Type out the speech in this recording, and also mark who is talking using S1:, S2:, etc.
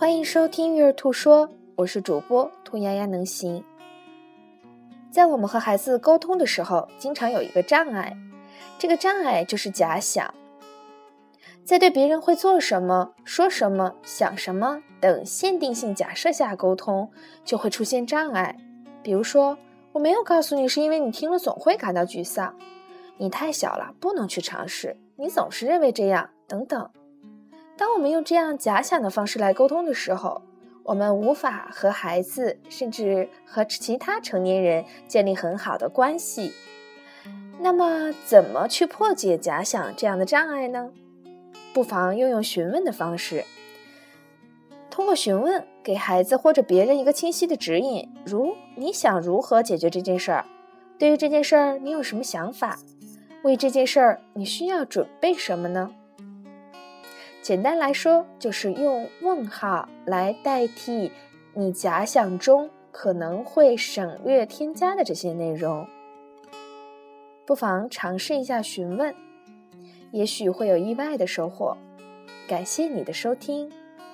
S1: 欢迎收听育儿兔说，我是主播兔丫丫能行。在我们和孩子沟通的时候，经常有一个障碍，这个障碍就是假想。在对别人会做什么、说什么、想什么等限定性假设下沟通，就会出现障碍。比如说，我没有告诉你，是因为你听了总会感到沮丧。你太小了，不能去尝试。你总是认为这样，等等。当我们用这样假想的方式来沟通的时候，我们无法和孩子，甚至和其他成年人建立很好的关系。那么，怎么去破解假想这样的障碍呢？不妨用用询问的方式，通过询问给孩子或者别人一个清晰的指引，如你想如何解决这件事儿？对于这件事儿，你有什么想法？为这件事儿，你需要准备什么呢？简单来说，就是用问号来代替你假想中可能会省略添加的这些内容。不妨尝试一下询问，也许会有意外的收获。感谢你的收听。